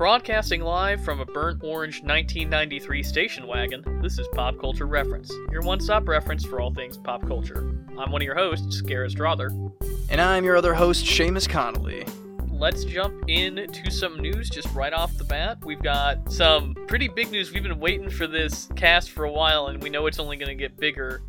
Broadcasting live from a burnt orange 1993 station wagon, this is Pop Culture Reference, your one stop reference for all things pop culture. I'm one of your hosts, Gareth Strother. And I'm your other host, Seamus Connolly. Let's jump into some news just right off the bat. We've got some pretty big news. We've been waiting for this cast for a while, and we know it's only going to get bigger.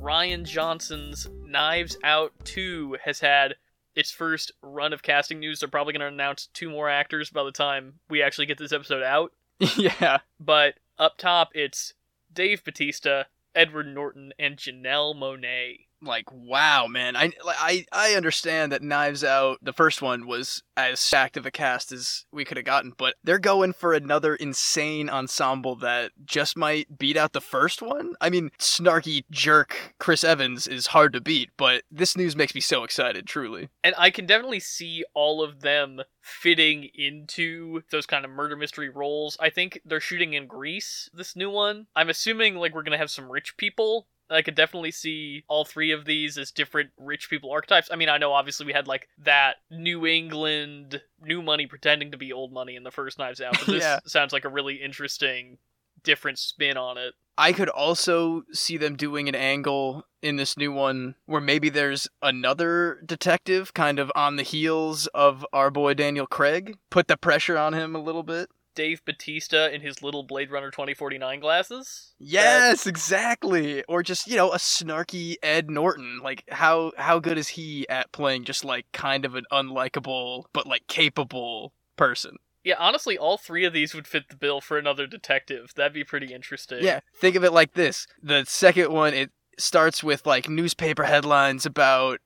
Rian Johnson's Knives Out 2 has had its first run of casting news. They're probably going to announce two more actors by the time we actually get this episode out. yeah. But up top, it's Dave Bautista, Edward Norton, and Janelle Monáe like wow man. I i i understand that knives out the first one was as stacked of a cast as we could have gotten but they're going for another insane ensemble that just might beat out the first one? I mean snarky jerk chris evans is hard to beat but this news makes me so excited truly. And i can definitely see all of them fitting into those kind of murder mystery roles. I think they're shooting in greece this new one. I'm assuming like we're gonna have some rich people I could definitely see all three of these as different rich people archetypes. I mean, I know obviously we had like that New England new money pretending to be old money in the first Knives Out, but this yeah. sounds like a really interesting different spin on it. I could also see them doing an angle in this new one where maybe there's another detective kind of on the heels of our boy Daniel Craig, put the pressure on him a little bit. Dave Bautista in his little Blade Runner 2049 glasses. Yes, exactly. Or just, you know, a snarky Ed Norton. Like how how good is he at playing just like kind of an unlikable but like capable person? Yeah, honestly, all three of these would fit the bill for another detective. That'd be pretty interesting. Yeah, think of it like this. The second one it starts with like newspaper headlines about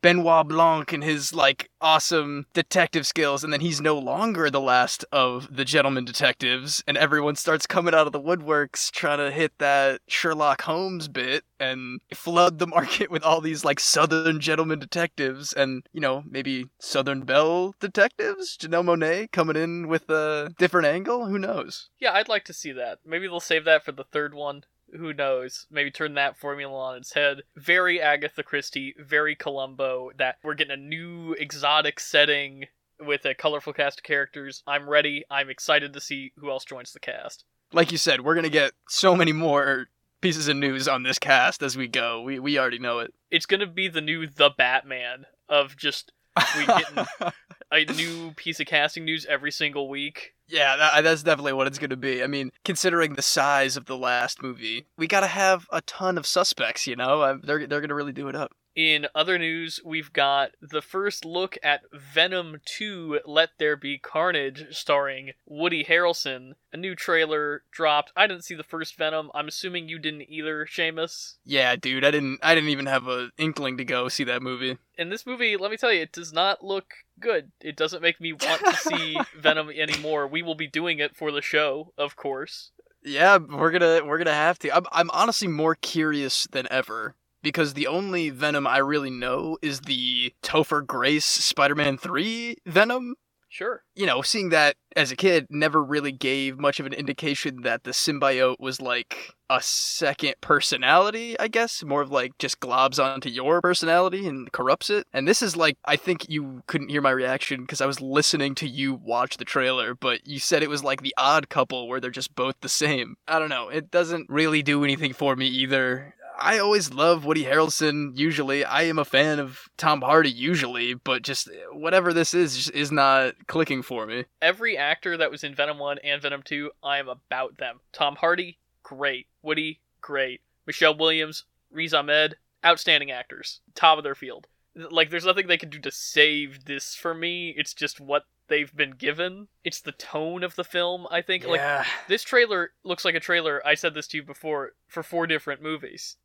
Benoit Blanc and his like awesome detective skills, and then he's no longer the last of the gentleman detectives, and everyone starts coming out of the woodworks trying to hit that Sherlock Holmes bit and flood the market with all these like Southern gentleman detectives, and you know maybe Southern Belle detectives, Janelle Monáe coming in with a different angle. Who knows? Yeah, I'd like to see that. Maybe they'll save that for the third one who knows? Maybe turn that formula on its head. Very Agatha Christie, very Columbo. That we're getting a new exotic setting with a colorful cast of characters. I'm ready. I'm excited to see who else joins the cast. Like you said, we're gonna get so many more pieces of news on this cast as we go. We we already know it. It's gonna be the new The Batman of just we getting a new piece of casting news every single week. Yeah, that, that's definitely what it's going to be. I mean, considering the size of the last movie, we got to have a ton of suspects. You know, they're they're going to really do it up. In other news, we've got the first look at Venom 2 Let There Be Carnage, starring Woody Harrelson. A new trailer dropped. I didn't see the first Venom. I'm assuming you didn't either, Seamus. Yeah, dude, I didn't I didn't even have an inkling to go see that movie. In this movie, let me tell you, it does not look good. It doesn't make me want to see Venom anymore. We will be doing it for the show, of course. Yeah, we're gonna we're gonna have to. I'm I'm honestly more curious than ever because the only Venom I really know is the Topher Grace Spider-Man 3 Venom. Sure. You know, seeing that as a kid never really gave much of an indication that the symbiote was like a second personality, I guess, more of like just globs onto your personality and corrupts it. And this is like I think you couldn't hear my reaction because I was listening to you watch the trailer, but you said it was like the odd couple where they're just both the same. I don't know. It doesn't really do anything for me either. I always love Woody Harrelson. Usually, I am a fan of Tom Hardy. Usually, but just eh, whatever this is is not clicking for me. Every actor that was in Venom One and Venom Two, I am about them. Tom Hardy, great. Woody, great. Michelle Williams, Riz Ahmed, outstanding actors, top of their field. Like, there's nothing they can do to save this for me. It's just what they've been given. It's the tone of the film, I think. Yeah. Like this trailer looks like a trailer, I said this to you before, for four different movies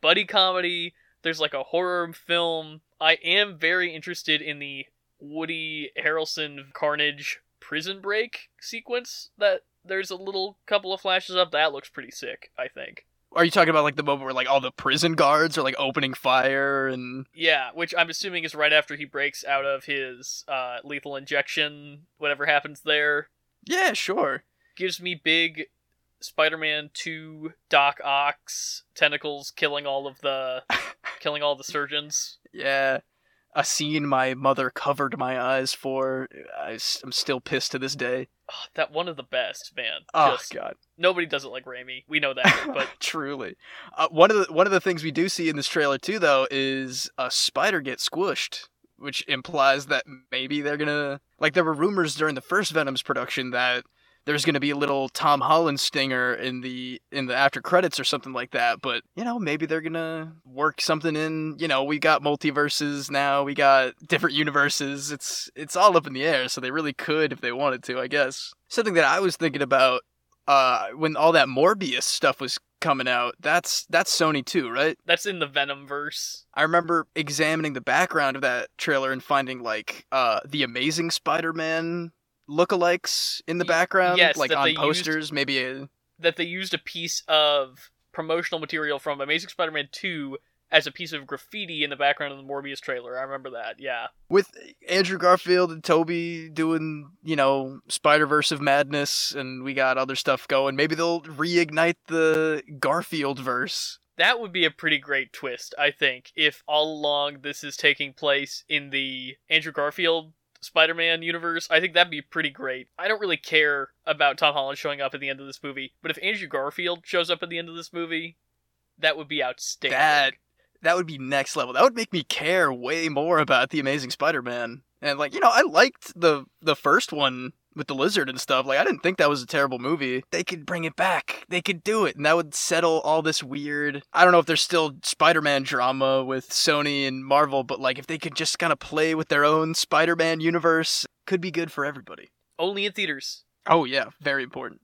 buddy comedy. There's like a horror film. I am very interested in the Woody Harrelson Carnage prison break sequence that there's a little couple of flashes of. That looks pretty sick, I think. Are you talking about like the moment where like all the prison guards are like opening fire and Yeah, which I'm assuming is right after he breaks out of his uh, lethal injection, whatever happens there. Yeah, sure. Gives me big Spider-Man 2 Doc Ock tentacles killing all of the killing all the surgeons. Yeah. a scene my mother covered my eyes for. I, am still pissed to this day. Oh, that one of the best, man. Oh Just, god, nobody does it like Raimi. We know that, but truly. Uh, one of the one of the things we do see in this trailer too, though, is a spider get squished, which implies that maybe they're gonna like there were rumors during the first Venom's production that there's going to be a little Tom Holland stinger in the in the after credits or something like that. But you know, maybe they're gonna work something in. You know, we got multiverses now. We got different universes. It's it's all up in the air. So they really could if they wanted to. I guess something that I was thinking about uh, when all that Morbius stuff was coming out. That's that's Sony too, right? that's in the Venom verse. I remember examining the background of that trailer and finding like uh, the Amazing Spider-Man lookalikes in the background, yes, like on they used- posters. Maybe a That they used a piece of promotional material from Amazing Spider-Man 2 as a piece of graffiti in the background of the Morbius trailer. I remember that. Yeah. with Andrew Garfield and Tobey doing, you know, Spider Verse of madness, and we got other stuff going. Maybe they'll reignite the Garfield verse. That would be a pretty great twist, I think, if all along this is taking place in the Andrew Garfield Spider Man universe. I think that'd be pretty great. I don't really care about Tom Holland showing up at the end of this movie, but if Andrew Garfield shows up at the end of this movie, that would be outstanding. That that would be next level. That would make me care way more about the Amazing Spider-Man. And like, you know, I liked the the first one with the lizard and stuff. Like, I didn't think that was a terrible movie. They could bring it back. They could do it, and that would settle all this weird. I don't know if there's still Spider-Man drama with Sony and Marvel, but like, if they could just kind of play with their own Spider-Man universe, could be good for everybody. Only in theaters. Oh yeah, very important.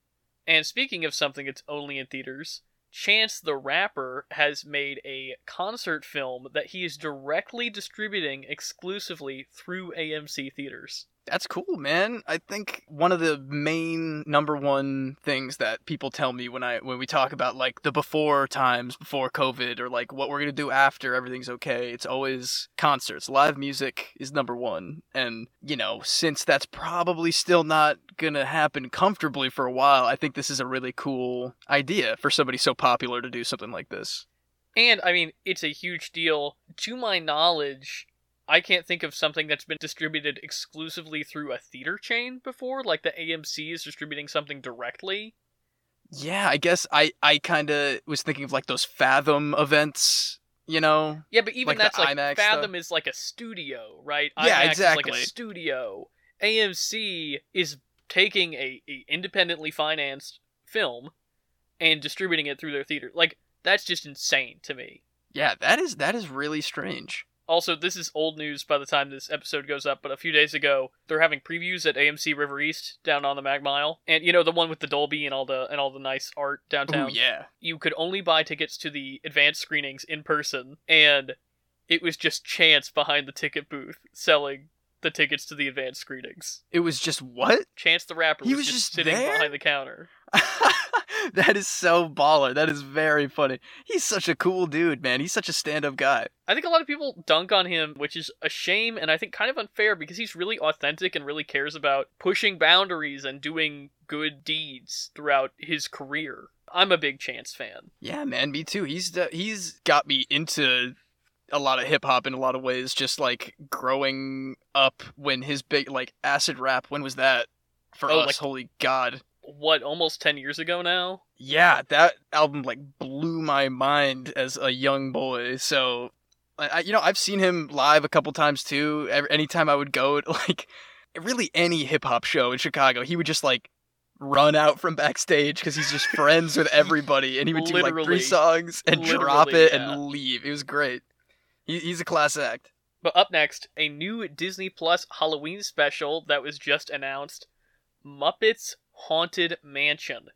And speaking of something that's only in theaters, Chance the Rapper has made a concert film that he is directly distributing exclusively through AMC theaters. That's cool, man. I think one of the main number one things that people tell me when I when we talk about like the before times before COVID or like what we're gonna do after everything's okay, it's always concerts. Live music is number one, and you know since that's probably still not gonna happen comfortably for a while, I think this is a really cool idea for somebody so popular to do something like this. And I mean, it's a huge deal. To my knowledge, I can't think of something that's been distributed exclusively through a theater chain before, like the AMC is distributing something directly. Yeah, I guess I I kind of was thinking of like those Fathom events, you know. Yeah, but even Like that's like IMAX Fathom is like a studio, right? Yeah, IMAX Is like a studio. AMC is taking a, a independently financed film and distributing it through their theater. Like that's just insane to me. Yeah, that is that is really strange. Also, this is old news by the time this episode goes up, but a few days ago, they're having previews at AMC River East down on the Mag Mile. And you know, the one with the Dolby and all the and all the nice art downtown. yeah. You could only buy tickets to the advanced screenings in person, and it was just chance behind the ticket booth selling the tickets to the advanced screenings. It was just what? Chance the rapper He was, was just, just sitting there? behind the counter. that is so baller. That is very funny. He's such a cool dude, man. He's such a stand-up guy. I think a lot of people dunk on him, which is a shame and I think kind of unfair because he's really authentic and really cares about pushing boundaries and doing good deeds throughout his career. I'm a big Chance fan. Yeah, man, me too. He's uh, he's got me into a lot of hip hop in a lot of ways. Just like growing up when his big like acid rap. When was that for Oh, us? like- Holy God. What, almost 10 years ago now? Yeah, that album like blew my mind as a young boy. So, I, you know, I've seen him live a couple times too. Every, anytime I would go, to, like, really any hip hop show in Chicago, he would just like run out from backstage because he's just friends with everybody, and he would do like three songs and drop it yeah. and leave. It was great. He, he's a class act. But up next, a new Disney Plus Halloween special that was just announced Muppets Haunted Mansion.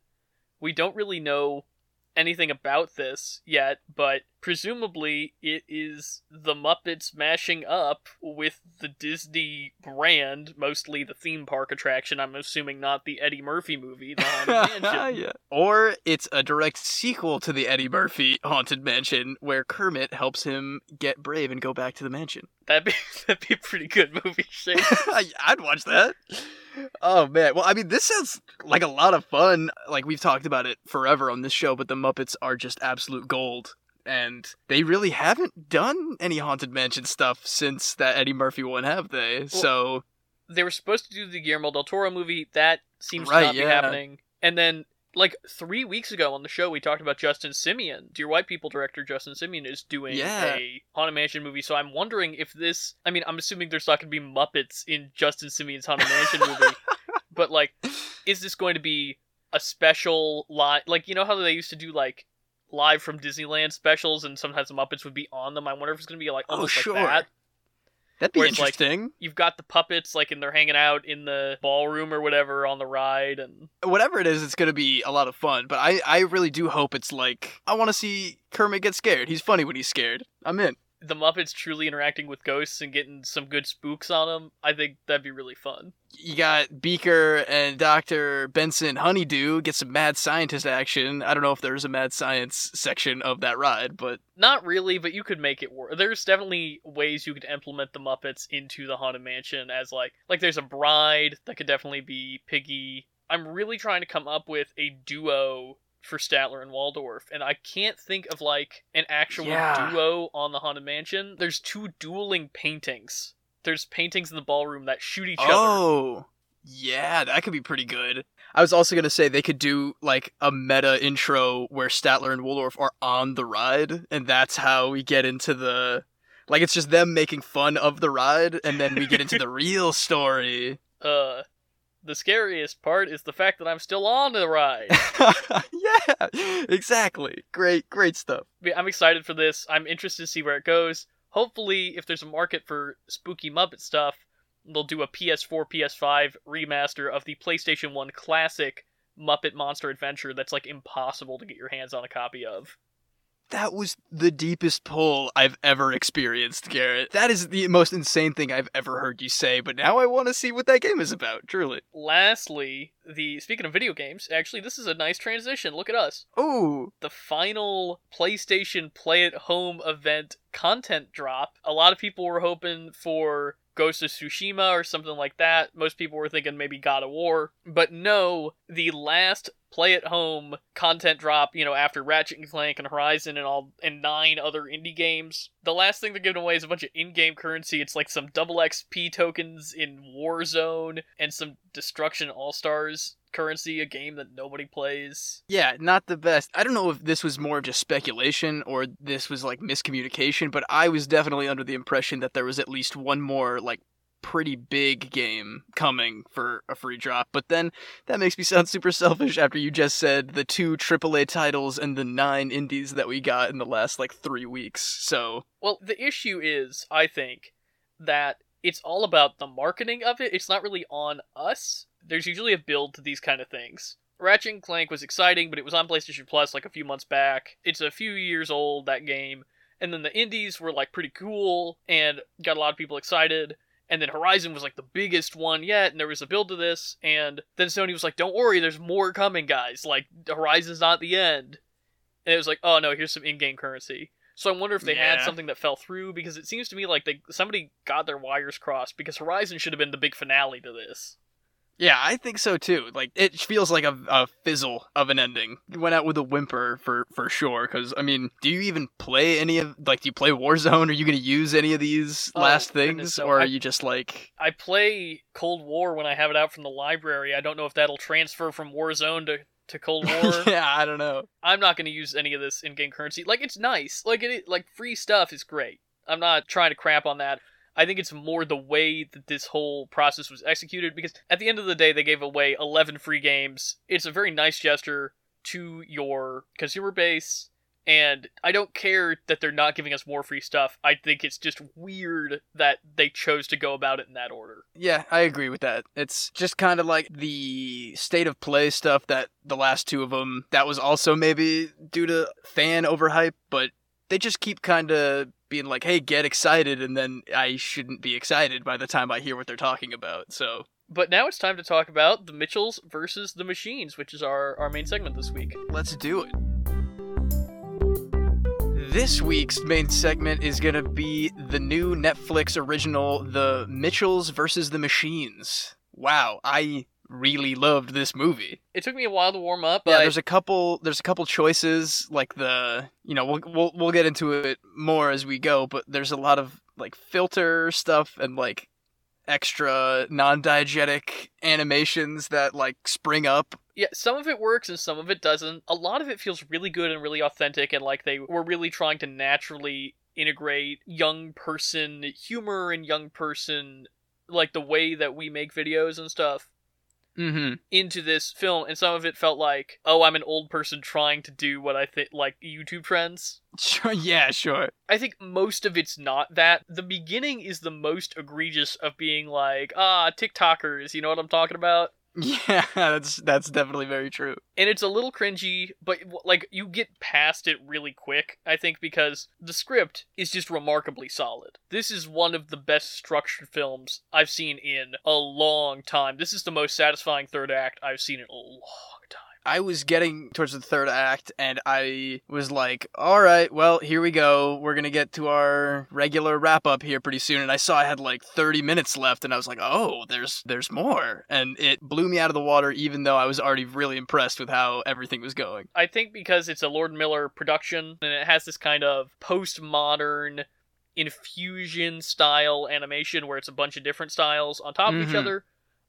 We don't really know anything about this yet, but presumably it is the Muppets mashing up with the Disney brand, mostly the theme park attraction. I'm assuming not the Eddie Murphy movie, the Haunted Mansion. yeah. Or it's a direct sequel to the Eddie Murphy Haunted Mansion, where Kermit helps him get brave and go back to the mansion. That'd be that'd be a pretty good movie, Shane. I'd watch that. Oh man. Well, I mean, this sounds like a lot of fun. Like we've talked about it forever on this show, but the Muppets are just absolute gold. And they really haven't done any Haunted Mansion stuff since that Eddie Murphy one, have they? so They were supposed to do the Guillermo del Toro movie. That seems Right, to not be happening. And then, like three weeks ago on the show, we talked about Justin Simien. Dear White People director Justin Simien is doing Yeah. a Haunted Mansion movie. So I'm wondering if this. I mean, I'm assuming there's not going to be Muppets in Justin Simien's Haunted Mansion movie, but like, is this going to be a special live? Like, you know how they used to do like live from Disneyland specials, and sometimes the Muppets would be on them. I wonder if it's going to be like Oh, almost sure. like that. that'd be Where it's like- interesting. You've got the puppets like, and they're hanging out in the ballroom or whatever on the ride, and Whatever it is, it's gonna be a lot of fun. But I, I really do hope it's like I want to see Kermit get scared. He's funny when he's scared. I'm in. The Muppets truly interacting with ghosts and getting some good spooks on them. I think that'd be really fun. You got Beaker and Doctor Bunsen Honeydew get some mad scientist action. I don't know if there's a mad science section of that ride, but Not really, but you could make it work. There's definitely ways you could implement the Muppets into the Haunted Mansion as like like there's a bride that could definitely be Piggy. I'm really trying to come up with a duo for Statler and Waldorf, and I can't think of like an actual Yeah. duo on the Haunted Mansion. There's two dueling paintings. There's paintings in the ballroom that shoot each other. oh, yeah, that could be pretty good. I was also gonna say they could do like a meta intro where Statler and Waldorf are on the ride, and that's how we get into the like it's just them making fun of the ride, and then we get into the real story. Uh, the scariest part is the fact that I'm still on the ride. yeah, exactly. Great, great stuff. I'm excited for this. I'm interested to see where it goes. Hopefully, if there's a market for spooky Muppet stuff, they'll do a PS4, PS5 remaster of the PlayStation 1 classic Muppet Monster Adventure that's like impossible to get your hands on a copy of. That was the deepest pull I've ever experienced, Gareth. That is the most insane thing I've ever heard you say, but now I want to see what that game is about, truly. Lastly, the speaking of video games, actually this is a nice transition. Look at us. Ooh, The final PlayStation Play at Home event content drop. A lot of people were hoping for Ghost of Tsushima or something like that. Most people were thinking maybe God of War. But no, the last play at home content drop, you know, after Ratchet and Clank and Horizon and all and nine other indie games. The last thing they're giving away is a bunch of in-game currency. It's like some double XP tokens in Warzone and some Destruction All-Stars currency, a game that nobody plays. yeah, not the best. I don't know if this was more just speculation or this was like miscommunication, but I was definitely under the impression that there was at least one more like pretty big game coming for a free drop. But then that makes me sound super selfish after you just said the two AAA titles and the nine indies that we got in the last like three weeks. So Well, the issue is, I think, that it's all about the marketing of it. It's not really on us. There's usually a build to these kind of things. Ratchet and Clank was exciting, but it was on PlayStation Plus like a few months back. It's a few years old, that game. And then the indies were like pretty cool and got a lot of people excited. And then Horizon was like the biggest one yet, and there was a build to this. And then Sony was like, don't worry, there's more coming, guys. Like, Horizon's not the end. And it was like, oh no, here's some in game currency. So I wonder if they had something that fell through because it seems to me like they somebody got their wires crossed because Horizon should have been the big finale to this. Yeah, I think so too. Like it feels like a, a fizzle of an ending. It went out with a whimper for for sure. Because I mean, do you even play any of like? Do you play Warzone? Are you going to use any of these Oh, last goodness, things, no. or are I- you just like? I play Cold War when I have it out from the library. I don't know if that'll transfer from Warzone to to Cold War. yeah, I don't know. I'm not going to use any of this in-game currency. Like it's nice. Like it like free stuff is great. I'm not trying to crap on that. I think it's more the way that this whole process was executed because at the end of the day they gave away 11 free games. It's a very nice gesture to your consumer base and I don't care that they're not giving us more free stuff. I think it's just weird that they chose to go about it in that order. Yeah, I agree with that. It's just kind of like the state of play stuff that the last two of them. That was also maybe due to fan overhype, but they just keep kind of being like, "Hey, get excited," and then I shouldn't be excited by the time I hear what they're talking about. So But now it's time to talk about the Mitchells versus the Machines, which is our, our main segment this week. Let's do it. This week's main segment is going to be the new Netflix original, The Mitchells versus the Machines. Wow, I really loved this movie. It took me a while to warm up, but Yeah, there's a couple there's a couple choices like the you know we'll we'll we'll get into it more as we go, but there's a lot of like filter stuff and like extra non-diegetic animations that like spring up. yeah, some of it works and some of it doesn't. A lot of it feels really good and really authentic, and like they were really trying to naturally integrate young person humor and young person like the way that we make videos and stuff Mm-hmm. into this film and some of it felt like oh i'm an old person trying to do what i think like youtube trends Sure. Yeah. Sure. i think most of it's not that the beginning is the most egregious of being like ah tiktokers you know what i'm talking about Yeah. That's that's definitely very true. and it's a little cringy but like you get past it really quick i think because the script is just remarkably solid this is one of the best structured films i've seen in a long time this is the most satisfying third act i've seen in a long time I was getting towards the third act, and I was like, "All right, well, here we go. We're gonna get to our regular wrap up here pretty soon." And I saw I had like 30 minutes left, and I was like, "Oh, there's there's more," and it blew me out of the water, even though I was already really impressed with how everything was going. I think because it's a Lord Miller production and it has this kind of postmodern infusion style animation where it's a bunch of different styles on top of each Mhm. other.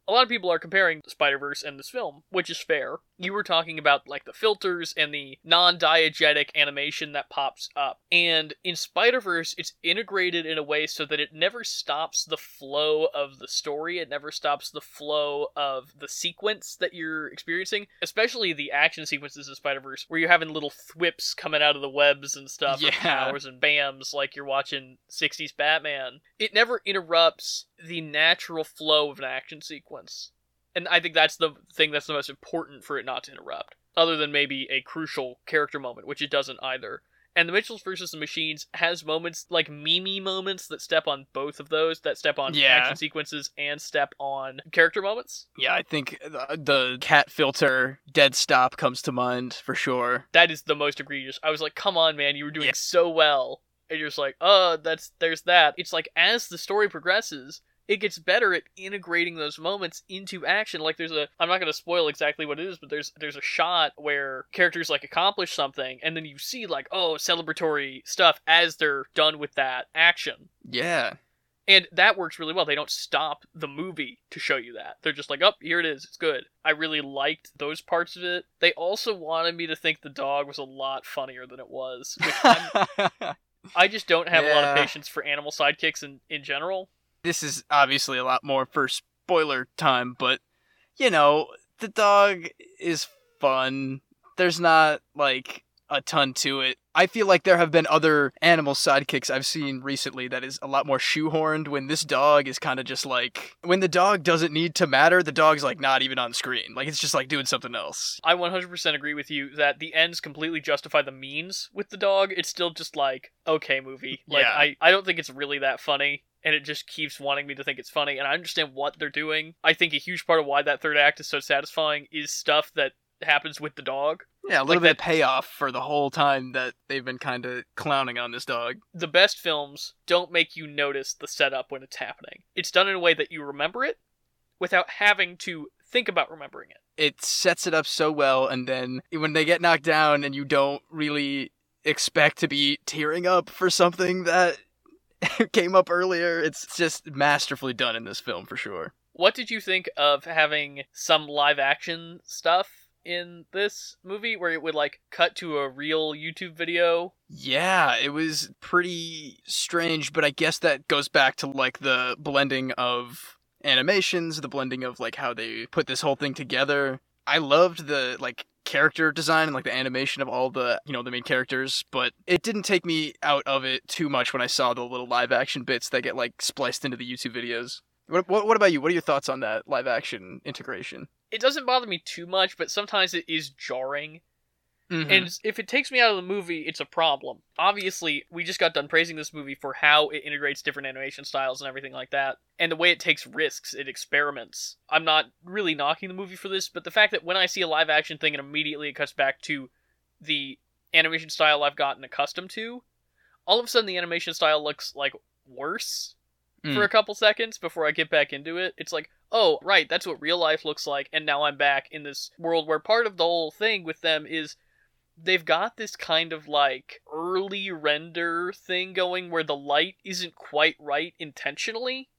A lot of people are comparing Spider Verse and this film, which is fair. You were talking about like the filters and the non diegetic animation that pops up. And in Spider Verse, it's integrated in a way so that it never stops the flow of the story. It never stops the flow of the sequence that you're experiencing, especially the action sequences in Spider Verse, where you're having little thwips coming out of the webs and stuff, and Yeah. powers and bams, like you're watching 60s Batman. It never interrupts the natural flow of an action sequence. And I think that's the thing that's the most important for it not to interrupt, other than maybe a crucial character moment, which it doesn't either. And the Mitchells versus the Machines has moments like meme moments that step on both of those, that step on Yeah. action sequences and step on character moments. Yeah, I think the, the cat filter dead stop comes to mind for sure. That is the most egregious. I was like, come on, man, you were doing Yeah. so well. And you're just like, oh, that's there's that. It's like as the story progresses, it gets better at integrating those moments into action. Like there's a I'm not gonna spoil exactly what it is, but there's there's a shot where characters like accomplish something and then you see like, oh, celebratory stuff as they're done with that action. Yeah. And that works really well. They don't stop the movie to show you that. They're just like, oh, here it is. It's good. I really liked those parts of it. They also wanted me to think the dog was a lot funnier than it was. Which I'm, just don't have a lot of patience for animal sidekicks in, in general. This is obviously a lot more for spoiler time, but you know, the dog is fun. There's not like a ton to it. I feel like there have been other animal sidekicks I've seen recently that is a lot more shoehorned when this dog is kind of just like when the dog doesn't need to matter, the dog's like not even on screen. Like it's just like doing something else. I 100% agree with you that the ends completely justify the means with the dog. It's still just like, okay, movie. Like, Yeah. I, I don't think it's really that funny. And it just keeps wanting me to think it's funny. And I understand what they're doing. I think a huge part of why that third act is so satisfying is stuff that happens with the dog. Yeah, a little Like bit of payoff for the whole time that they've been kind of clowning on this dog. The best films don't make you notice the setup when it's happening. It's done in a way that you remember it without having to think about remembering it. it sets it up so well and then when they get knocked down and you don't really expect to be tearing up for something that came up earlier. It's just masterfully done in this film for sure. What did you think of having some live action stuff in this movie where it would like cut to a real YouTube video? yeah it was pretty strange but i guess that goes back to like the blending of animations the blending of like how they put this whole thing together. I loved the like character design and like the animation of all the you know the main characters but it didn't take me out of it too much when i saw the little live action bits that get like spliced into the youtube videos. What, what, what about you? What are your thoughts on that live action integration? It doesn't bother me too much, but sometimes it is jarring. Mhm. And if it takes me out of the movie, it's a problem. Obviously, we just got done praising this movie for how it integrates different animation styles and everything like that, and the way it takes risks, it experiments. I'm not really knocking the movie for this, but the fact that when I see a live action thing and immediately it cuts back to the animation style I've gotten accustomed to, all of a sudden the animation style looks like worse for Mm. a couple seconds before I get back into it. It's like, oh, right, that's what real life looks like, and now I'm back in this world where part of the whole thing with them is they've got this kind of like early render thing going where the light isn't quite right intentionally,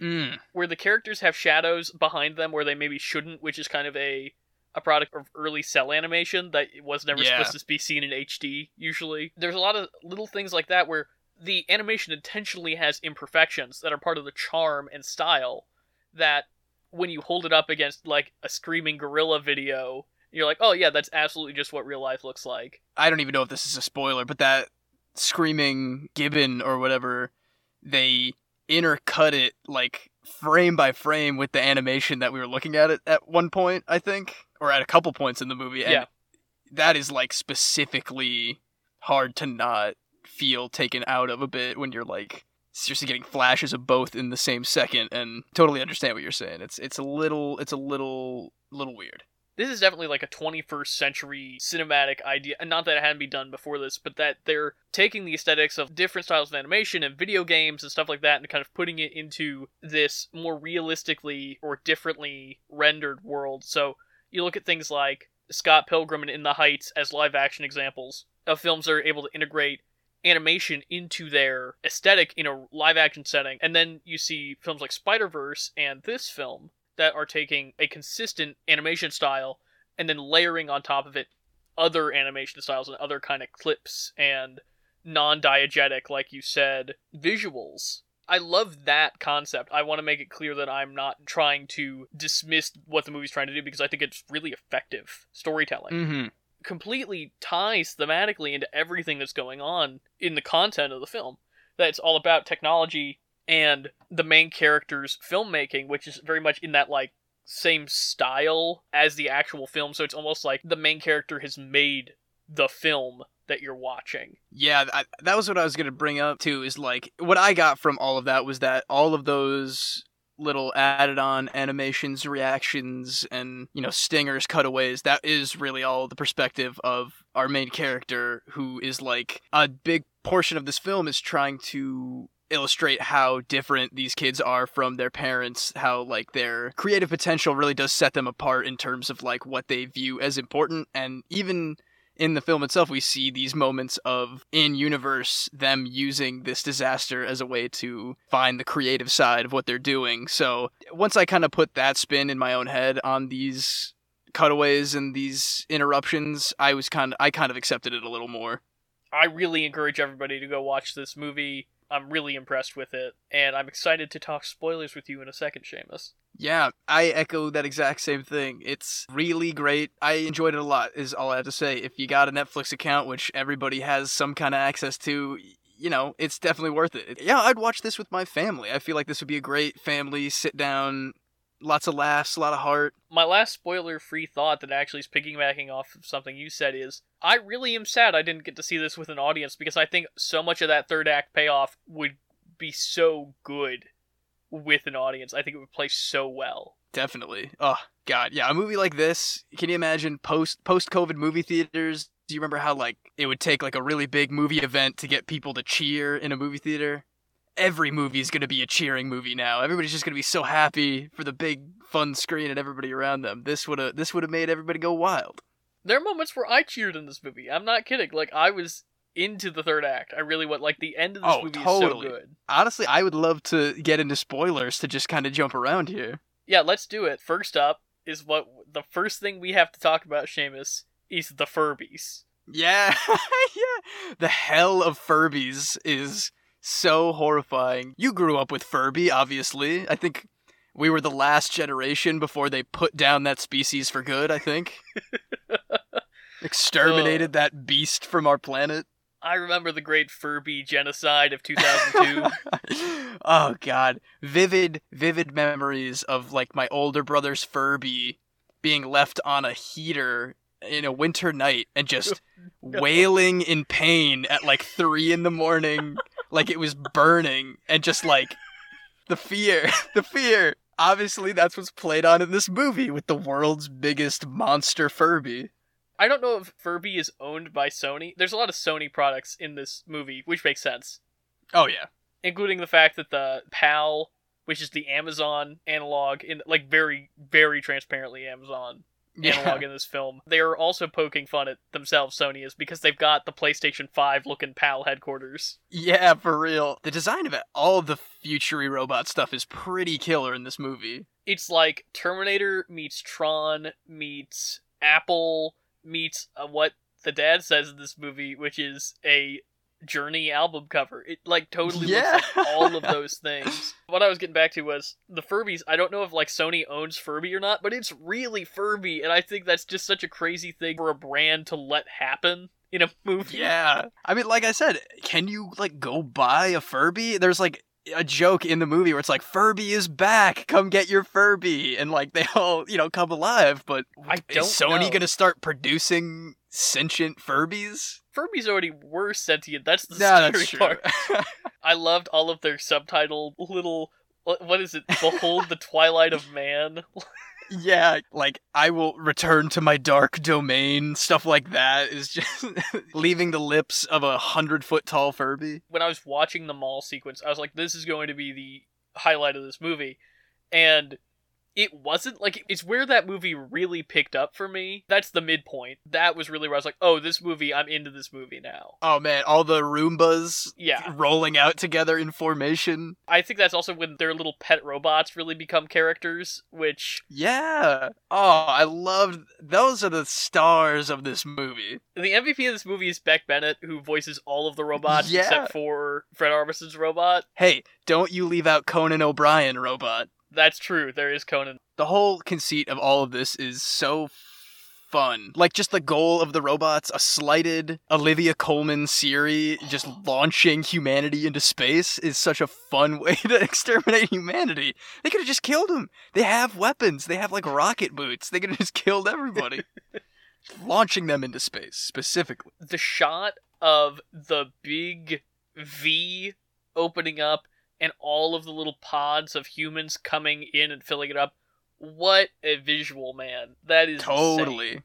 Mm. where the characters have shadows behind them where they maybe shouldn't, which is kind of a a product of early cel animation that was never Yeah. supposed to be seen in HD usually. There's a lot of little things like that where the animation intentionally has imperfections that are part of the charm and style that when you hold it up against like a screaming gorilla video, you're like, "Oh yeah, that's absolutely just what real life looks like." I don't even know if this is a spoiler, but that screaming gibbon or whatever, they intercut it like frame by frame with the animation that we were looking at it at one point, I think, or at a couple points in the movie. And Yeah. that is like specifically hard to not feel taken out of a bit when you're like seriously getting flashes of both in the same second and totally understand what you're saying. It's it's a little it's a little little weird. This is definitely like a 21st century cinematic idea and not that it hadn't been done before this but that they're taking the aesthetics of different styles of animation and video games and stuff like that and kind of putting it into this more realistically or differently rendered world. So you look at things like scott pilgrim and in the heights as live action examples of films that are able to integrate animation into their aesthetic in a live action setting and then you see films like spider-verse and this film that are taking a consistent animation style and then layering on top of it other animation styles and other kind of clips and non-diegetic like you said visuals i love that concept i want to make it clear that i'm not trying to dismiss what the movie's trying to do because i think it's really effective storytelling Mm-hmm. completely ties thematically into everything that's going on in the content of the film. That it's all about technology and the main character's filmmaking, which is very much in that like same style as the actual film. So it's almost like the main character has made the film that you're watching. Yeah, I, that was what I was going to bring up too. Is like what I got from all of that was that all of those little added on animations, reactions, and you know stingers, cutaways. That is really all the perspective of our main character, who is like a big portion of this film is trying to illustrate how different these kids are from their parents how like their creative potential really does set them apart in terms of like what they view as important and even in the film itself, we see these moments of in universe them using this disaster as a way to find the creative side of what they're doing. So once I kind of put that spin in my own head on these cutaways and these interruptions, I was kind of I kind of accepted it a little more. I really encourage everybody to go watch this movie. I'm really impressed with it, and I'm excited to talk spoilers with you in a second, Seamus. Yeah, I echo that exact same thing. It's really great. I enjoyed it a lot, is all I have to say. If you got a Netflix account, which everybody has some kind of access to, you know, it's definitely worth it. Yeah, I'd watch this with my family. I feel like this would be a great family sit down, lots of laughs, a lot of heart. My last spoiler free thought that actually is piggybacking off of something you said is I really am sad I didn't get to see this with an audience because I think so much of that third act payoff would be so good with an audience. I think it would play so well. Definitely. Oh God, yeah. A movie like this. Can you imagine post post COVID movie theaters? Do you remember how like it would take like a really big movie event to get people to cheer in a movie theater? Every movie is gonna be a cheering movie now. Everybody's just gonna be so happy for the big fun screen and everybody around them. This would have this would have made everybody go wild. There are moments where I cheered in this movie. I'm not kidding. Like I was into the third act. I really went like the end of this Oh, movie totally. is so good. Honestly, I would love to get into spoilers to just kind of jump around here. Yeah, let's do it. First up is what the first thing we have to talk about, Seamus, is the Furbies. Yeah, yeah. The hell of Furbies is so horrifying. You grew up with Furby, obviously. I think we were the last generation before they put down that species for good, I think. Exterminated that beast from our planet. I remember the great Furby genocide of 2002. oh god, vivid vivid memories of like my older brother's Furby being left on a heater in a winter night and just wailing in pain at like 3 in the morning like it was burning and just like the fear, the fear. Obviously that's what's played on in this movie with the world's biggest monster Furby. I don't know if Furby is owned by Sony. There's a lot of Sony products in this movie, which makes sense, Oh yeah. including the fact that the PAL which is the Amazon analog in like very very transparently Amazon analog in this film. They are also poking fun at themselves, Sony is because they've got the PlayStation 5 looking PAL headquarters. Yeah, for real. The design of it, all of the futury robot stuff is pretty killer in this movie. It's like Terminator meets Tron meets Apple meets uh, what the dad says in this movie, which is a Journey album cover. It like totally Yeah. looks like all of those things. What I was getting back to was the Furbies. I don't know if like Sony owns Furby or not, but it's really Furby, and I think that's just such a crazy thing for a brand to let happen in a movie. Yeah. I mean, like I said, can you like go buy a Furby? There's like a joke in the movie where it's like Furby is back, come get your Furby, and like they all you know come alive. But I is don't Sony know. gonna start producing sentient Furbies? Furbies already were sentient. That's the No, scary that's part. I loved all of their subtitle little. What what is it? Behold the twilight of man. yeah, like I will return to my dark domain. Stuff like that is just leaving the lips of a hundred foot tall Furby. when I was watching the mall sequence, I was like, this is going to be the highlight of this movie. And it wasn't like it's where that movie really picked up for me. That's the midpoint. That was really where I was like, oh, this movie, I'm into this movie now. Oh man, all the Roombas Yeah. rolling out together in formation. I think that's also when their little pet robots really become characters, which Yeah. Oh, I loved those are the stars of this movie. the MVP of this movie is Beck Bennett, who voices all of the robots Yeah. except for Fred Armisen's robot. Hey, don't you leave out Conan O'Brien robot. That's true. There is Conan. The whole conceit of all of this is so fun. Like just the goal of the robots, a slighted Olivia Colman Siri just launching humanity into space is such a fun way to exterminate humanity. They could have just killed him. They have weapons. They have like rocket boots. They could have just killed everybody. Launching them into space specifically. the shot of the big V opening up and all of the little pods of humans coming in and filling it up. What a visual, man. That is insane. Totally.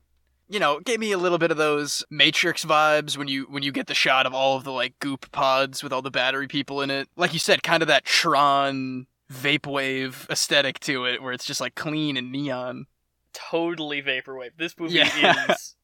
You know, it gave me a little bit of those Matrix vibes when you when you get the shot of all of the like goop pods with all the battery people in it. Like you said, kind of that Tron vaporwave aesthetic to it, where it's just like clean and neon. Totally vaporwave. This movie Yeah. is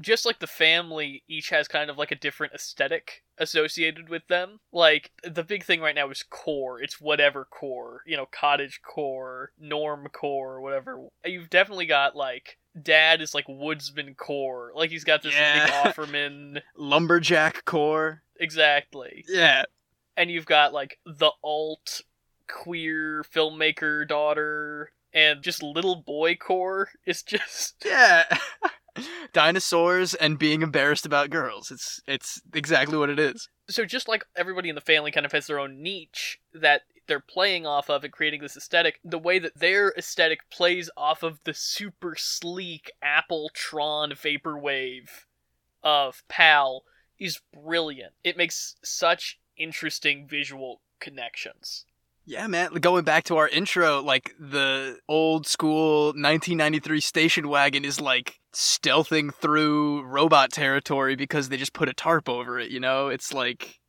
just like the family each has kind of like a different aesthetic associated with them. Like the big thing right now is core. It's whatever core, you know, cottage core, norm core, whatever. You've definitely got like dad is like woodsman core. Like he's got this Yeah. big Offerman Lumberjack core. exactly. Yeah. And you've got like the alt queer filmmaker daughter and just little boy core is just Yeah. Dinosaurs and being embarrassed about girls. It's it's exactly what it is. so just like everybody in the family kind of has their own niche that they're playing off of and creating this aesthetic, the way that their aesthetic plays off of the super sleek Apple Tron vaporwave of PAL is brilliant. It makes such interesting visual connections. Yeah, man. Going back to our intro, like the old school 1993 station wagon is like stealthing through robot territory because they just put a tarp over it, you know? It's like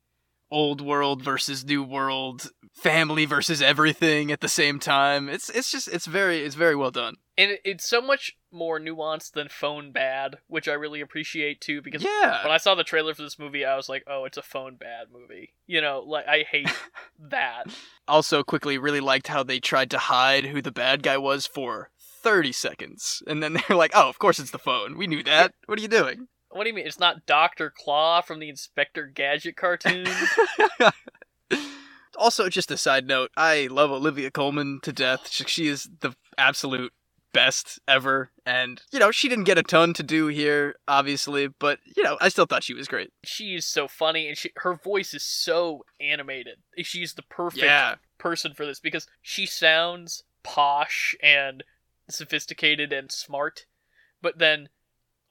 old world versus new world, family versus everything at the same time. It's it's just it's very it's very well done. And it's so much more nuanced than Phone Bad, which I really appreciate too because Yeah. when I saw the trailer for this movie, I was like, "Oh, it's a phone bad movie." You know, like I hate that. Also quickly really liked how they tried to hide who the bad guy was for 30 seconds. And then they're like, "Oh, of course it's the phone. We knew that. What are you doing?" What do you mean? It's not Doctor Claw from the Inspector Gadget cartoon. also, just a side note, I love Olivia Colman to death. She is the absolute best ever. And, you know, she didn't get a ton to do here, obviously, but, you know, I still thought she was great. she is so funny, and she her voice is so animated. She's the perfect Yeah. person for this because she sounds posh and sophisticated and smart, but then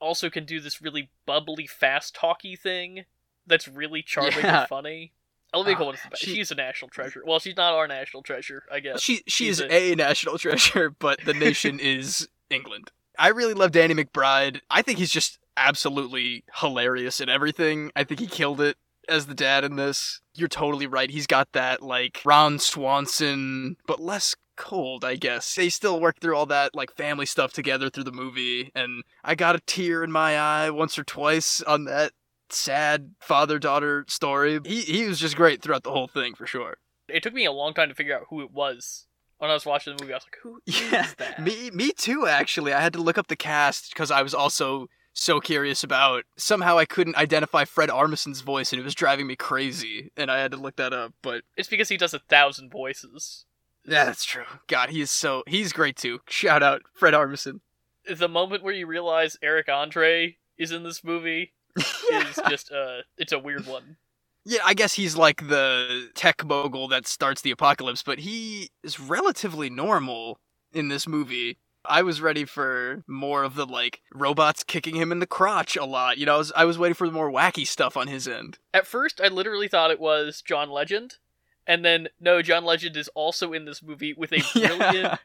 also can do this really bubbly, fast talky thing that's really charming Yeah. and funny. Olivia Ah, Colman's the best. she- She's a national treasure. Well, she's not our national treasure, I guess. She she she's is a national treasure, but the nation is England. I really love Danny McBride. I think he's just absolutely hilarious in everything. I think he killed it as the dad in this. You're totally right. He's got that like Ron Swanson, but less cold, I guess. They still work through all that like family stuff together through the movie, and I got a tear in my eye once or twice on that sad father daughter story. He he was just great throughout the whole thing for sure. It took me a long time to figure out who it was when I was watching the movie. I was like, "Who is Yeah, that?" me me too. Actually, I had to look up the cast because I was also so curious about. Somehow, I couldn't identify Fred Armisen's voice, and it was driving me crazy. And I had to look that up. But It's because he does a thousand voices. yeah, that's true. God, he is so he's great too. Shout out Fred Armisen. The moment where you realize Eric Andre is in this movie is just uh, it's a weird one. Yeah, I guess he's like the tech mogul that starts the apocalypse, but he is relatively normal in this movie. I was ready for more of the like robots kicking him in the crotch a lot. You know, I was I was waiting for the more wacky stuff on his end. At first, I literally thought it was John Legend, and then no, John Legend is also in this movie with a brilliant,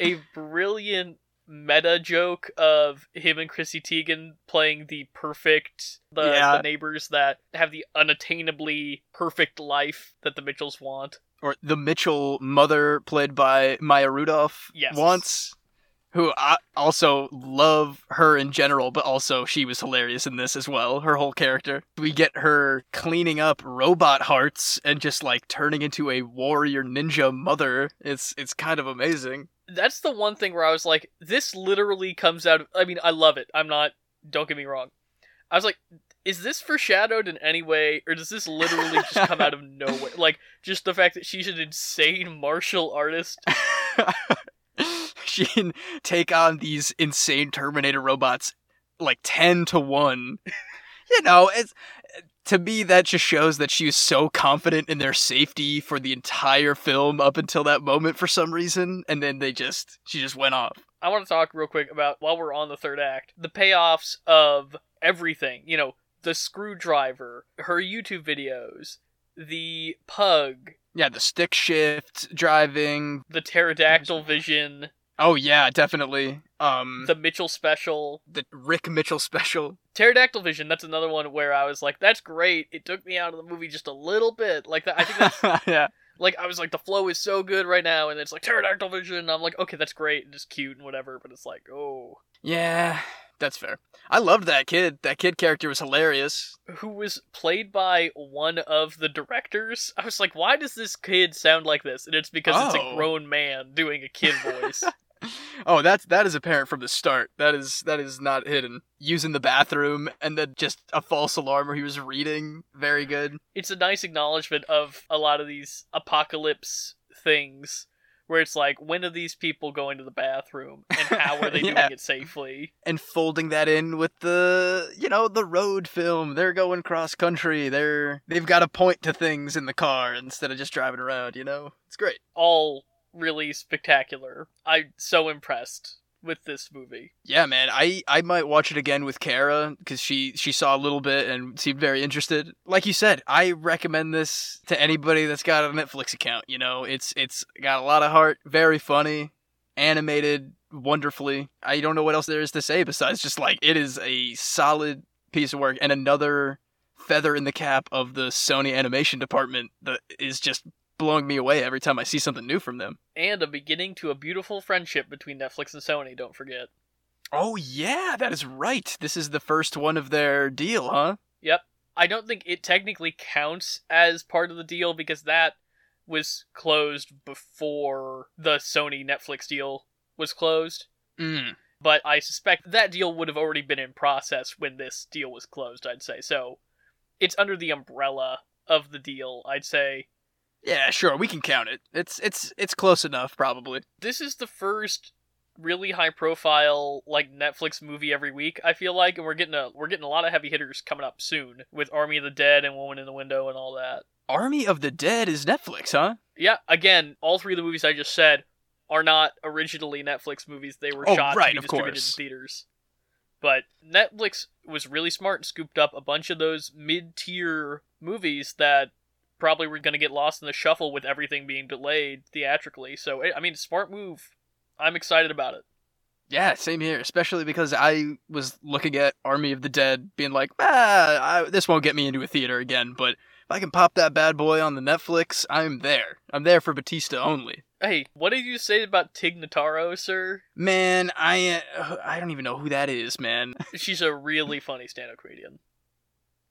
a brilliant meta joke of him and Chrissy Teigen playing the perfect the, Yeah. the neighbors that have the unattainably perfect life that the Mitchells want. or the Mitchell mother, played by Maya Rudolph, Yes. once, who I also love her in general, but also she was hilarious in this as well. Her whole character. We get her cleaning up robot hearts and just like turning into a warrior ninja mother. It's it's kind of amazing. That's the one thing where I was like, this literally comes out of. I mean, I love it. I'm not. Don't get me wrong. I was like, is this foreshadowed in any way, or does this literally just come out of nowhere? Like, just the fact that she's an insane martial artist. she can take on these insane Terminator robots like 10 to 1. you know, it's to me that just shows that she was so confident in their safety for the entire film up until that moment for some reason and then they just she just went off. I want to talk real quick about while we're on the third act, the payoffs of everything. You know, the screwdriver, her YouTube videos, the pug, Yeah, the stick shift driving. the pterodactyl vision, Oh yeah, definitely. Um the Mitchell special. the Rick Mitchell special. Pterodactyl vision, that's another one where I was like, that's great. It took me out of the movie just a little bit. Like that I think that's yeah. like I was like the flow is so good right now and it's like pterodactyl vision. And I'm like, okay, that's great and just cute and whatever, but it's like, oh. Yeah, that's fair. I loved that kid. That kid character was hilarious. who was played by one of the directors. I was like, why does this kid sound like this? And it's because it's a Oh. grown man doing a kid voice. Oh, that's that is apparent from the start. That is that is not hidden. Using the bathroom and then just a false alarm where he was reading. Very good. it's a nice acknowledgement of a lot of these apocalypse things where it's like, when are these people going to the bathroom and how are they Yeah. doing it safely? And folding that in with the you know, the road film. They're going cross country. They're they've got to point to things in the car instead of just driving around, you know? It's great. All really spectacular. I'm so impressed with this movie. Yeah, man. I I might watch it again with Kara because she she saw a little bit and seemed very interested. Like you said, I recommend this to anybody that's got a Netflix account. You know, it's it's got a lot of heart, very funny, animated wonderfully. I don't know what else there is to say besides just like it is a solid piece of work and another feather in the cap of the Sony animation department that is just blowing me away every time I see something new from them. And a beginning to a beautiful friendship between Netflix and Sony, don't forget. Oh yeah, that is right. This is the first one of their deal, huh? Yep. I don't think it technically counts as part of the deal because that was closed before the Sony Netflix deal was closed. Mm. But I suspect that deal would have already been in process when this deal was closed, I'd say. So it's under the umbrella of the deal, I'd say. Yeah, sure, we can count it. It's it's it's close enough, probably. This is the first really high profile like Netflix movie every week, I feel like, and we're getting a we're getting a lot of heavy hitters coming up soon with Army of the Dead and Woman in the Window and all that. Army of the Dead is Netflix, huh? Yeah, again, all three of the movies I just said are not originally Netflix movies. They were Oh, shot right, to be of distributed course. in theaters. But Netflix was really smart and scooped up a bunch of those mid-tier movies that probably were going to get lost in the shuffle with everything being delayed theatrically. So, I I mean, smart move. I'm excited about it. Yeah, same here. Especially because I was looking at Army of the Dead, being like, ah, I, this won't get me into a theater again. But if I can pop that bad boy on the Netflix, I'm there. I'm there for Bautista only. Hey, what did you say about Tig Notaro, sir? Man, I uh, I don't even know who that is, man. She's a really funny stand-up comedian.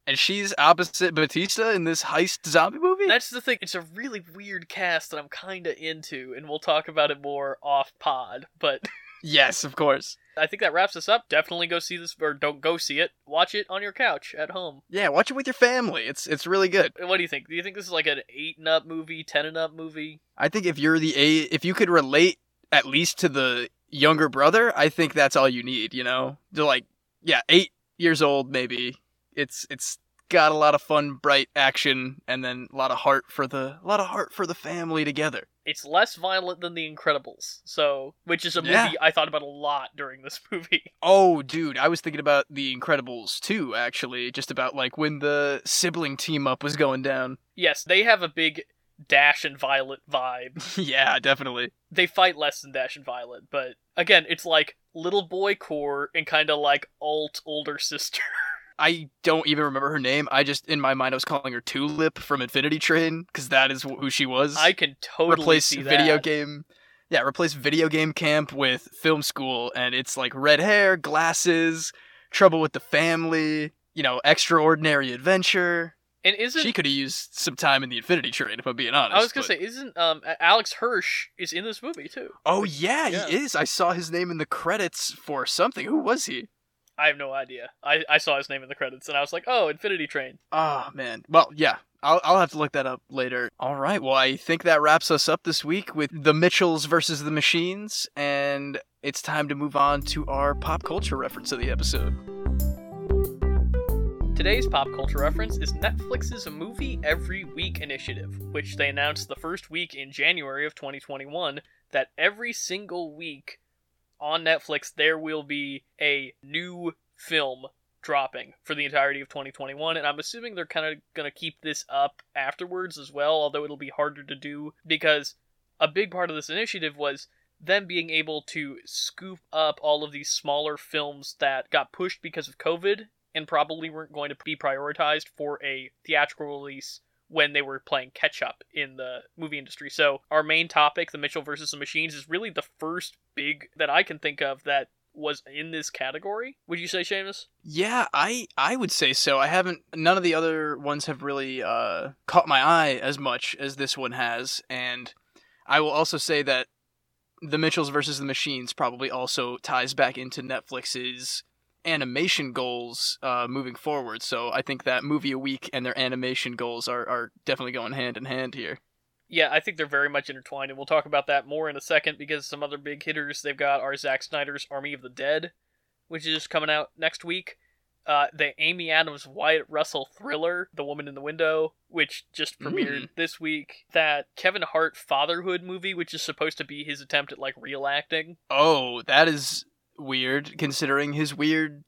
And she's opposite Bautista in this heist zombie movie. That's the thing. It's a really weird cast that I'm kind of into, and we'll talk about it more off pod. But yes, of course. I think that wraps us up. Definitely go see this, or don't go see it. Watch it on your couch at home. Yeah, watch it with your family. It's it's really good. What do you think? Do you think this is like an eight and up movie, ten and up movie? I think if you're the a, if you could relate at least to the younger brother, I think that's all you need. You know, to like, yeah, eight years old maybe. It's it's got a lot of fun, bright action, and then a lot of heart for the a lot of heart for the family together. It's less violent than The Incredibles, so which is a movie Yeah. I thought about a lot during this movie. Oh, dude, I was thinking about The Incredibles too. Actually, just about like when the sibling team up was going down. yes, they have a big Dash and Violet vibe. yeah, definitely. they fight less than Dash and Violet, but again, it's like little boy core and kind of like alt older sister. I don't even remember her name. I just in my mind I was calling her Tulip from Infinity Train because that is who she was. I can totally replace video game. Yeah, replace video game camp with film school, and it's like red hair, glasses, trouble with the family, you know, extraordinary adventure. And isn't She could have used some time in the Infinity Train, if I'm being honest. I was gonna but- say, isn't um Alex Hirsch is in this movie too? Oh yeah, Yeah. he is. I saw his name in the credits for something. Who was he? I have no idea. I, I saw his name in the credits and I was like, oh, Infinity Train. Oh man. Well, yeah. I'll I'll have to look that up later. All right. Well, I think that wraps us up this week with the Mitchells versus the Machines, and it's time to move on to our pop culture reference of the episode. Today's pop culture reference is Netflix's Movie Every Week initiative, which they announced the first week in January of 2021 that every single week on Netflix there will be a new film dropping for the entirety of 2021 and I'm assuming they're kind of going to keep this up afterwards as well, although it'll be harder to do because a big part of this initiative was them being able to scoop up all of these smaller films that got pushed because of COVID and probably weren't going to be prioritized for a theatrical release when they were playing catch up in the movie industry. So our main topic, the Mitchell versus the Machines, is really the first big that I can think of that was in this category. Would you say, Seamus? Yeah, I I would say so. I haven't. None of the other ones have really uh, caught my eye as much as this one has, and I will also say that the Mitchells versus the Machines probably also ties back into Netflix's animation goals uh, moving forward. So I think that movie a week and their animation goals are, are definitely going hand in hand here. Yeah, I think they're very much intertwined, and we'll talk about that more in a second because some other big hitters they've got are Zack Snyder's Army of the Dead, which is coming out next week. Uh, the Amy Adams Wyatt Russell thriller, The Woman in the Window, which just premiered Mm. this week. That Kevin Hart fatherhood movie, which is supposed to be his attempt at like real acting. Oh, that is weird considering his weird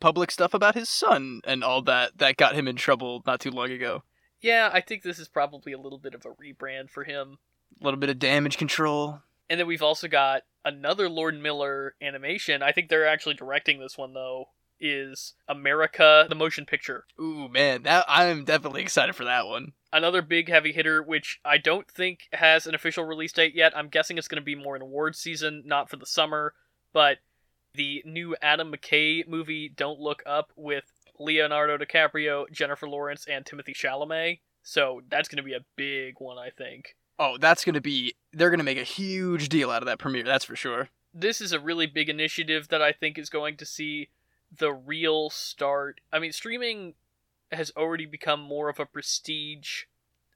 public stuff about his son and all that that got him in trouble not too long ago. Yeah, I think this is probably a little bit of a rebrand for him. A little bit of damage control. And then we've also got another Lord Miller animation. I think they're actually directing this one though. Is America the motion picture? Ooh man, that I'm definitely excited for that one. Another big heavy hitter, which I don't think has an official release date yet. I'm guessing it's going to be more in awards season, not for the summer. But the new Adam McKay movie, Don't Look Up, with Leonardo DiCaprio, Jennifer Lawrence, and Timothy Chalamet. So that's going to be a big one, I think. Oh, that's gonna be. They're gonna make a huge deal out of that premiere. That's for sure. this is a really big initiative that I think is going to see the real start. I mean, streaming has already become more of a prestige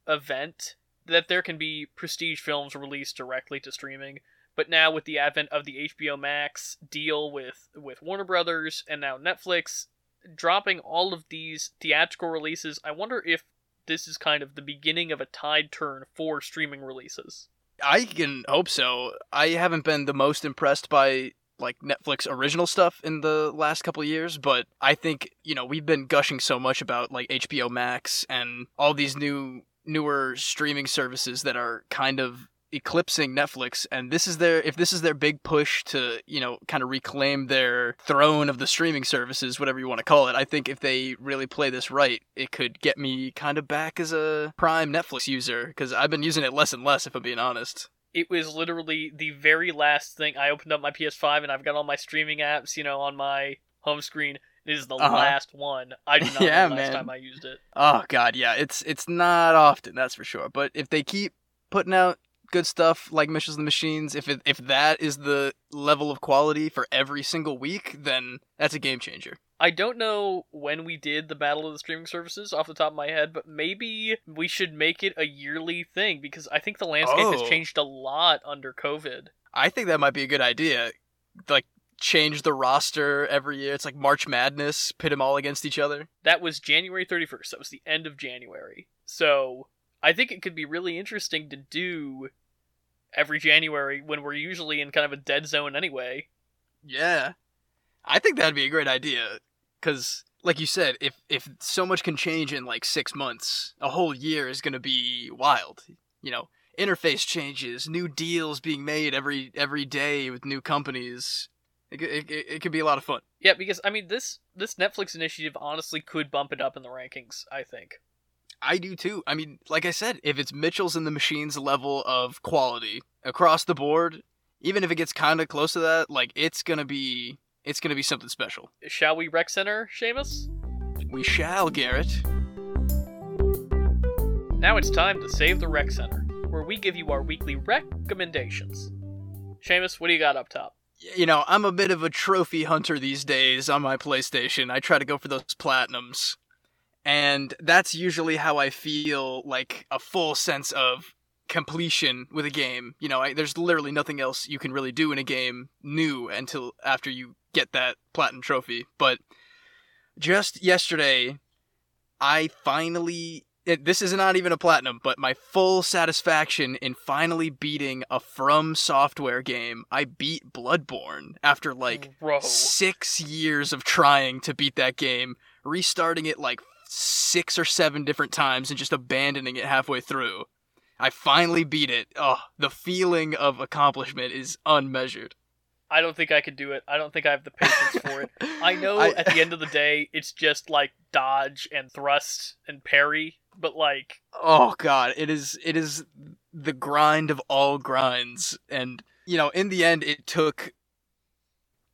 event that there can be prestige films released directly to streaming. But now with the advent of the HBO Max deal with with Warner Brothers and now Netflix dropping all of these theatrical releases, I wonder if this is kind of the beginning of a tide turn for streaming releases. I can hope so. I haven't been the most impressed by like Netflix original stuff in the last couple years, but I think, you know, we've been gushing so much about like HBO Max and all these new newer streaming services that are kind of eclipsing Netflix and this is their if this is their big push to, you know, kind of reclaim their throne of the streaming services, whatever you want to call it. I think if they really play this right, it could get me kind of back as a prime Netflix user cuz I've been using it less and less if I'm being honest. It was literally the very last thing I opened up my PS5 and I've got all my streaming apps, you know, on my home screen. It is the Uh-huh. last one. I do not Yeah, know the last man. time I used it. Oh god, yeah, it's it's not often, that's for sure. But if they keep putting out good stuff like Mitchells and the Machines, if it, if that is the level of quality for every single week, then that's a game changer. I don't know when we did the Battle of the Streaming Services off the top of my head, but maybe we should make it a yearly thing because I think the landscape has Oh. changed a lot under COVID. I think that might be a good idea. Like change the roster every year. It's like March Madness, pit them all against each other. That was January 31st. That was the end of January. So I think it could be really interesting to do every January when we're usually in kind of a dead zone anyway. Yeah. I think that'd be a great idea cuz like you said, if if so much can change in like 6 months, a whole year is going to be wild. You know, interface changes, new deals being made every every day with new companies. It, it, it, it could be a lot of fun. Yeah, because I mean this this Netflix initiative honestly could bump it up in the rankings, I think. I do too. I mean, like I said, if it's Mitchell's and the Machines level of quality across the board, even if it gets kind of close to that, like it's to be it's to be something special. Shall we rec center, Seamus? We shall, Gareth. Now it's time to save the rec center, where we give you our weekly recommendations. Seamus, what do you got up top? you know, I'm a bit of a trophy hunter these days on my PlayStation. I try to go for those platinums. And that's usually how I feel like a full sense of completion with a game. You know, I, there's literally nothing else you can really do in a game new until after you get that platinum trophy. But just yesterday, I finally. It, this is not even a platinum, but my full satisfaction in finally beating a From Software game. I beat Bloodborne after like six years of trying to beat that game, restarting it like six or seven different times and just abandoning it halfway through. I finally beat it. Oh, the feeling of accomplishment is unmeasured. I don't think I could do it. I don't think I have the patience for it. I know I- at the end of the day, it's just like dodge and thrust and parry, but like, Oh god, it is it is the grind of all grinds and you know, in the end it took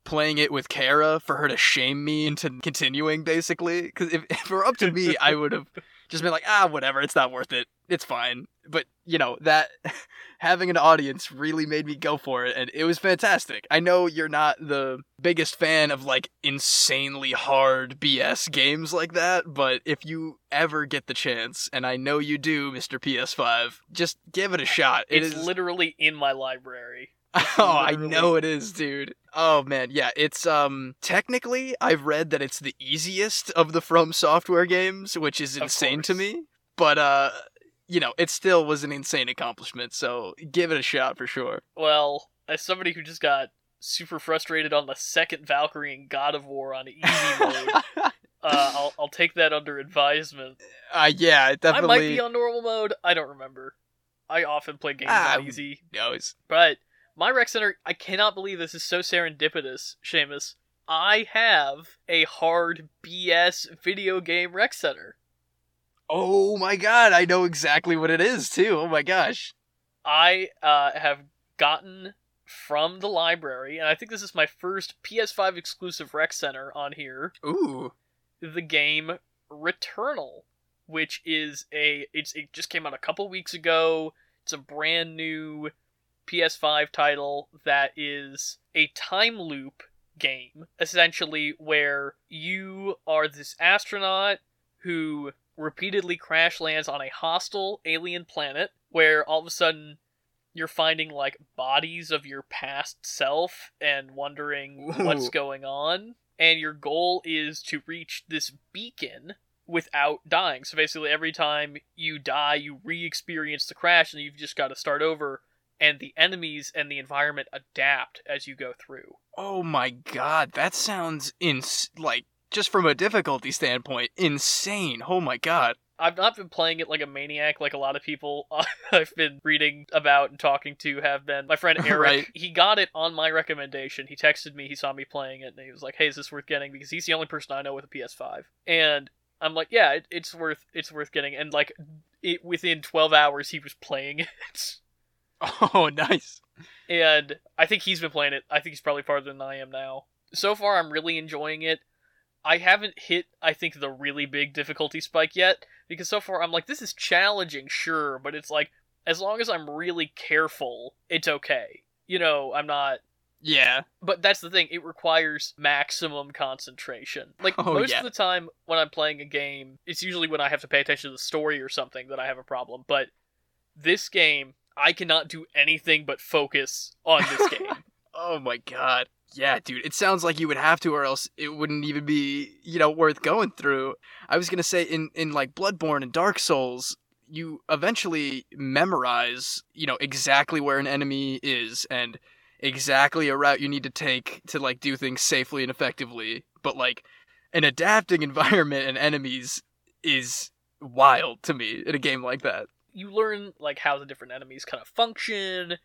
playing it with Kara for her to shame me into continuing basically cuz if, if it were up to me I would have just been like, "Ah, whatever, it's not worth it. It's fine." But, you know, that having an audience really made me go for it and it was fantastic. I know you're not the biggest fan of like insanely hard BS games like that, but if you ever get the chance, and I know you do, Mr. PS5, just give it a shot. It it's is literally in my library. Oh, I know it is, dude. Oh man, yeah, it's um technically I've read that it's the easiest of the From Software games, which is insane to me. But uh you know, it still was an insane accomplishment, so give it a shot for sure. Well, as somebody who just got super frustrated on the second Valkyrie in God of War on easy mode, uh, I'll, I'll take that under advisement. uh yeah, definitely I might be on normal mode. I don't remember. I often play games Ah, on easy. knows. But my rec center, I cannot believe this is so serendipitous, Seamus. I have a hard BS video game rec center. Oh my god, I know exactly what it is too. Oh my gosh. I uh, have gotten from the library, and I think this is my first PS5 exclusive rec center on here. Ooh. The game Returnal, which is a it's it just came out a couple weeks ago. It's a brand new PS5 title that is a time loop game, essentially, where you are this astronaut who repeatedly crash lands on a hostile alien planet where all of a sudden you're finding like bodies of your past self and wondering what's going on. And your goal is to reach this beacon without dying. So basically every time you die you re-experience the crash and you've just got to start over and the enemies and the environment adapt as you go through Oh my god, that sounds ins like just from a difficulty standpoint, insane. Oh my god. I've not been playing it like a maniac, like a lot of people I've been reading about and talking to have been. My friend Eric, Right. he got it on my recommendation. He texted me, he saw me playing it, and he was like, "Hey, is this worth getting?" Because he's the only person I know with a PS5. And I'm like, "Yeah, it, it's worth it's worth getting." And like, it within 12 hours, he was playing it. Oh, nice. and I think he's been playing it. I think he's probably farther than I am now. So far, I'm really enjoying it. I haven't hit, I think, the really big difficulty spike yet because so far I'm like, this is challenging, sure, but it's like as long as I'm really careful, it's okay. You know, I'm not. Yeah. But that's the thing; it requires maximum concentration. Like Oh, most yeah. of the time when I'm playing a game, it's usually when I have to pay attention to the story or something that I have a problem. But this game, I cannot do anything but focus on this game. Oh my god. Yeah, dude. It sounds like you would have to, or else it wouldn't even be, you know, worth going through. I was gonna say in in like Bloodborne and Dark Souls, you eventually memorize, you know, exactly where an enemy is and exactly a route you need to take to like do things safely and effectively. But like an adapting environment and enemies is wild to me in a game like that. You learn like how the different enemies kind of function,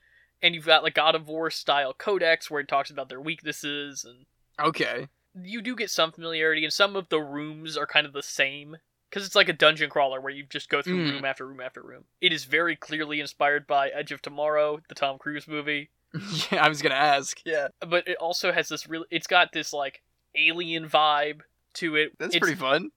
and you've got like God of War style codex where it talks about their weaknesses, and Okay. you do get some familiarity, and some of the rooms are kind of the same because it's like a dungeon crawler where you just go through Mm. room after room after room. It is very clearly inspired by Edge of Tomorrow, the Tom Cruise movie, yeah, I was gonna ask. Yeah. but it also has this really. It's got this like alien vibe to it. That's It's- pretty fun.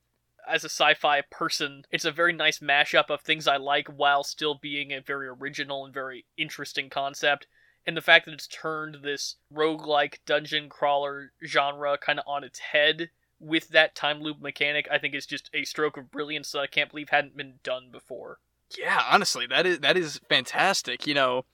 As a sci-fi person, it's a very nice mashup of things I like while still being a very original and very interesting concept. And the fact that it's turned this roguelike dungeon crawler genre kind of on its head with that time loop mechanic, I think is just a stroke of brilliance that I can't believe hadn't been done before. Yeah, honestly, that is that is fantastic. You know,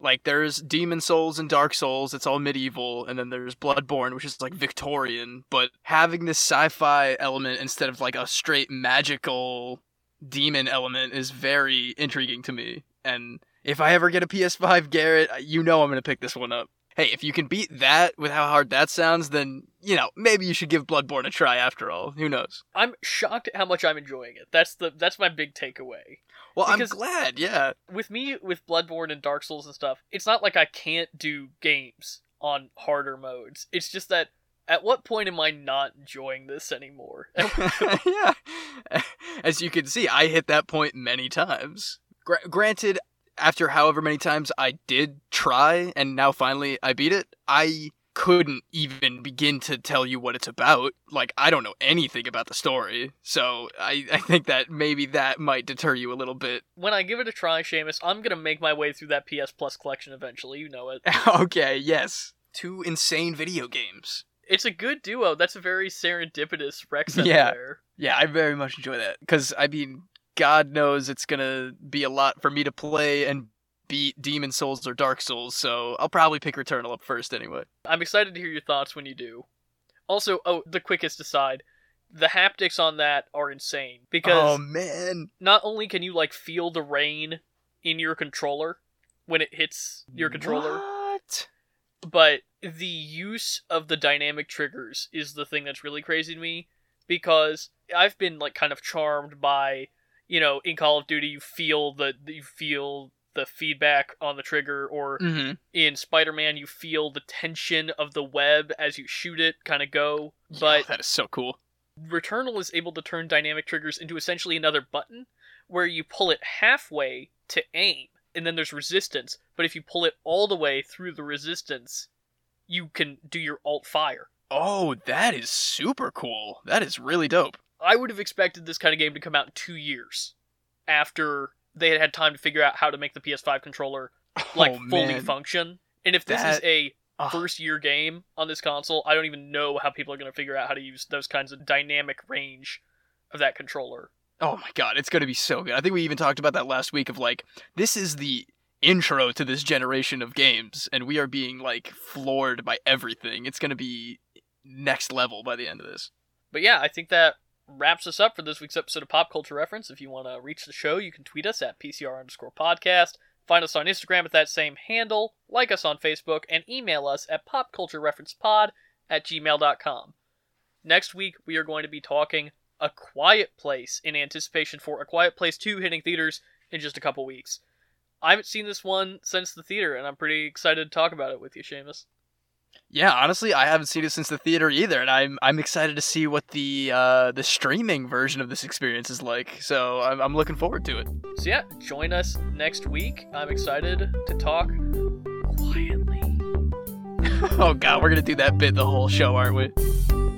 like there's Demon Souls and Dark Souls, it's all medieval, and then there's Bloodborne, which is like Victorian, but having this sci-fi element instead of like a straight magical demon element is very intriguing to me. And if I ever get a PS5, Gareth, you know I'm going to pick this one up. Hey, if you can beat that with how hard that sounds, then, you know, maybe you should give Bloodborne a try after all. Who knows? I'm shocked at how much I'm enjoying it. That's the that's my big takeaway. Well, Because- I'm glad, yeah. with me with Bloodborne and Dark Souls and stuff, it's not like I can't do games on harder modes. It's just that at what point am I not enjoying this anymore? yeah. As you can see, I hit that point many times. Gra- granted, after however many times I did try and now finally I beat it, I couldn't even begin to tell you what it's about. Like, I don't know anything about the story. So I, I think that maybe that might deter you a little bit. when I give it a try, Seamus, I'm gonna make my way through that PS Plus collection eventually. You know it. okay, yes. Two insane video games. It's a good duo. That's a very serendipitous Rex Yeah. there. Yeah, I very much enjoy that because I mean, God knows it's gonna be a lot for me to play and beat Demon Souls or Dark Souls, so I'll probably pick Returnal up first anyway. I'm excited to hear your thoughts when you do. Also, oh, the quickest aside, the haptics on that are insane because oh man, not only can you like feel the rain in your controller when it hits your controller, What? but the use of the dynamic triggers is the thing that's really crazy to me because I've been like kind of charmed by, you know, in Call of Duty you feel the you feel the feedback on the trigger or Mm-hmm. in Spider-Man you feel the tension of the web as you shoot it kind of go, but that is so cool. Returnal is able to turn dynamic triggers into essentially another button where you pull it halfway to aim and then there's resistance, but if you pull it all the way through the resistance, you can do your alt fire. Oh, that is super cool. That is really dope. I would have expected this kind of game to come out in 2 years after they had had time to figure out how to make the PS5 controller oh, like oh, fully man. function. And if this is a first year game on this console, I don't even know how people are going to figure out how to use those kinds of dynamic range of that controller. Oh my god, it's gonna be so good. I think we even talked about that last week of like, this is the intro to this generation of games, and we are being like floored by everything. It's gonna be next level by the end of this. But yeah, I think that wraps us up for this week's episode of Pop Culture Reference. If you want to reach the show, you can tweet us at PCR underscore podcast. Find us on Instagram at that same handle, like us on Facebook, and email us at popculturereferencepod at gmail.com. Next week, we are going to be talking A Quiet Place in anticipation for A Quiet Place 2 hitting theaters in just a couple weeks. I haven't seen this one since the theater, and I'm pretty excited to talk about it with you, Seamus. Yeah, honestly, I haven't seen it since the theater either, and I'm I'm excited to see what the uh, the streaming version of this experience is like. So I'm, I'm looking forward to it. So yeah, join us next week. I'm excited to talk quietly. oh god, we're gonna do that bit the whole show, aren't we?